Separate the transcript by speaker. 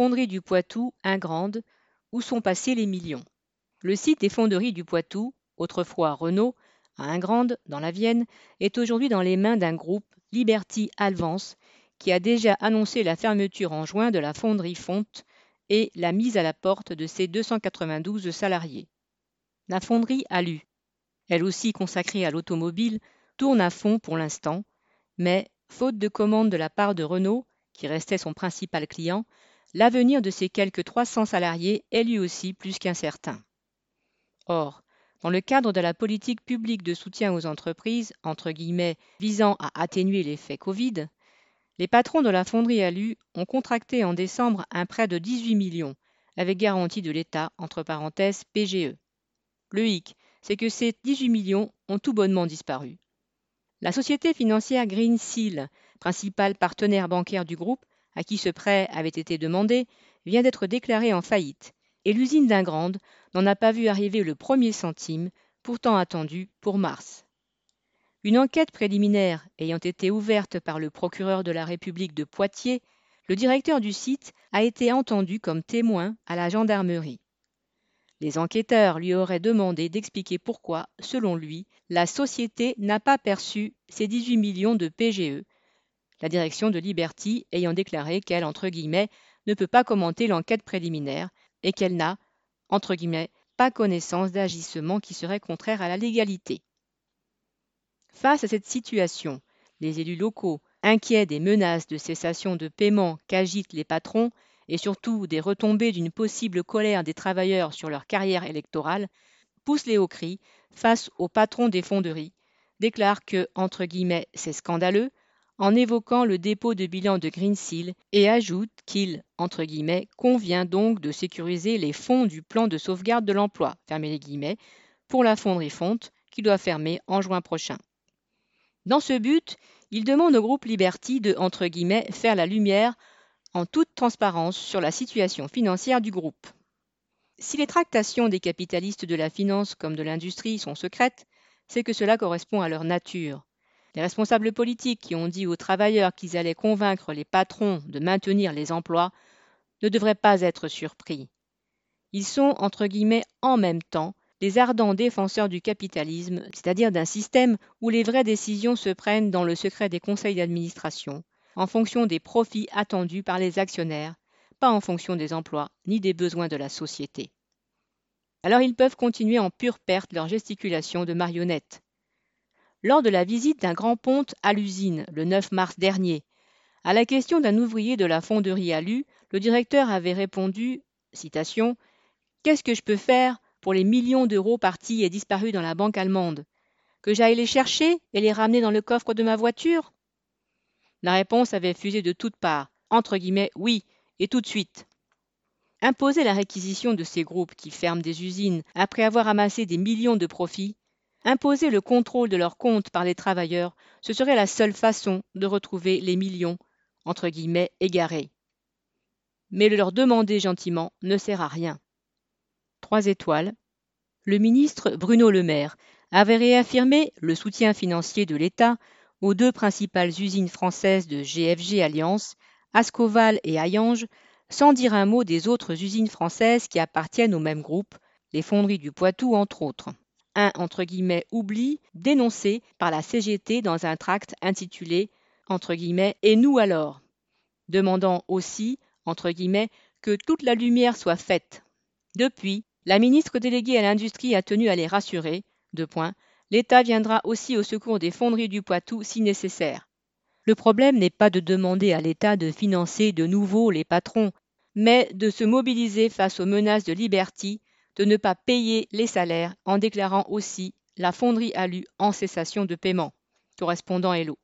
Speaker 1: fonderie du Poitou, Ingrande, où sont passés les millions. Le site des fonderies du Poitou, autrefois Renault, à Ingrande, dans la Vienne, est aujourd'hui dans les mains d'un groupe, Liberty Alvance, qui a déjà annoncé la fermeture en juin de la fonderie Fonte et la mise à la porte de ses 292 salariés. La fonderie Alu, elle aussi consacrée à l'automobile, tourne à fond pour l'instant, mais, faute de commandes de la part de Renault, qui restait son principal client, l'avenir de ses quelques 300 salariés est lui aussi plus qu'incertain. Or, dans le cadre de la politique publique de soutien aux entreprises, entre guillemets, visant à atténuer l'effet Covid, les patrons de la fonderie Alu ont contracté en décembre un prêt de 18 millions, avec garantie de l'État, entre parenthèses PGE. Le hic, c'est que ces 18 millions ont tout bonnement disparu. La société financière Green Seal, principal partenaire bancaire du groupe, à qui ce prêt avait été demandé, vient d'être déclarée en faillite, et l'usine d'Ingrande n'en a pas vu arriver le premier centime, pourtant attendu pour mars. Une enquête préliminaire ayant été ouverte par le procureur de la République de Poitiers, le directeur du site a été entendu comme témoin à la gendarmerie. Les enquêteurs lui auraient demandé d'expliquer pourquoi, selon lui, la société n'a pas perçu ses 18 millions de PGE, la direction de Liberty ayant déclaré qu'elle, entre guillemets, ne peut pas commenter l'enquête préliminaire et qu'elle n'a, entre guillemets, pas connaissance d'agissements qui seraient contraires à la légalité. Face à cette situation, les élus locaux, inquiets des menaces de cessation de paiement qu'agitent les patrons, et surtout des retombées d'une possible colère des travailleurs sur leur carrière électorale, poussent les hauts cris face au patron des fonderies, déclarent que, entre guillemets, c'est scandaleux, en évoquant le dépôt de bilan de Greensill et ajoute qu'il, convient donc de sécuriser les fonds du plan de sauvegarde de l'emploi, pour la fonderie Fonte, qui doit fermer en juin prochain. Dans ce but, il demande au groupe Liberty de, faire la lumière en toute transparence sur la situation financière du groupe. Si les tractations des capitalistes de la finance comme de l'industrie sont secrètes, c'est que cela correspond à leur nature. Les responsables politiques qui ont dit aux travailleurs qu'ils allaient convaincre les patrons de maintenir les emplois ne devraient pas être surpris. Ils sont, entre guillemets, en même temps, les ardents défenseurs du capitalisme, c'est-à-dire d'un système où les vraies décisions se prennent dans le secret des conseils d'administration, en fonction des profits attendus par les actionnaires, pas en fonction des emplois ni des besoins de la société. Alors ils peuvent continuer en pure perte leur gesticulation de marionnettes. Lors de la visite d'un grand ponte à l'usine le 9 mars dernier, à la question d'un ouvrier de la fonderie Alu, le directeur avait répondu Qu'est-ce que je peux faire pour les millions d'euros partis et disparus dans la banque allemande? Que j'aille les chercher et les ramener dans le coffre de ma voiture? La réponse avait fusé de toutes parts. Entre guillemets, oui, et tout de suite. Imposer la réquisition de ces groupes qui ferment des usines après avoir amassé des millions de profits, imposer le contrôle de leurs comptes par les travailleurs, ce serait la seule façon de retrouver les millions, entre guillemets, égarés. Mais le leur demander gentiment ne sert à rien. Trois étoiles. Le ministre Bruno Le Maire avait réaffirmé le soutien financier de l'État aux deux principales usines françaises de GFG Alliance, Ascoval et Hayange, sans dire un mot des autres usines françaises qui appartiennent au même groupe, les fonderies du Poitou entre autres. Un entre guillemets oubli dénoncé par la CGT dans un tract intitulé entre guillemets Et nous alors? demandant aussi entre guillemets que toute la lumière soit faite. Depuis, la ministre déléguée à l'industrie a tenu à les rassurer. Deux points l'État viendra aussi au secours des fonderies du Poitou si nécessaire. Le problème n'est pas de demander à l'État de financer de nouveau les patrons, mais de se mobiliser face aux menaces de Liberty, de ne pas payer les salaires en déclarant aussi la fonderie Alu en cessation de paiement. Correspondant Hello.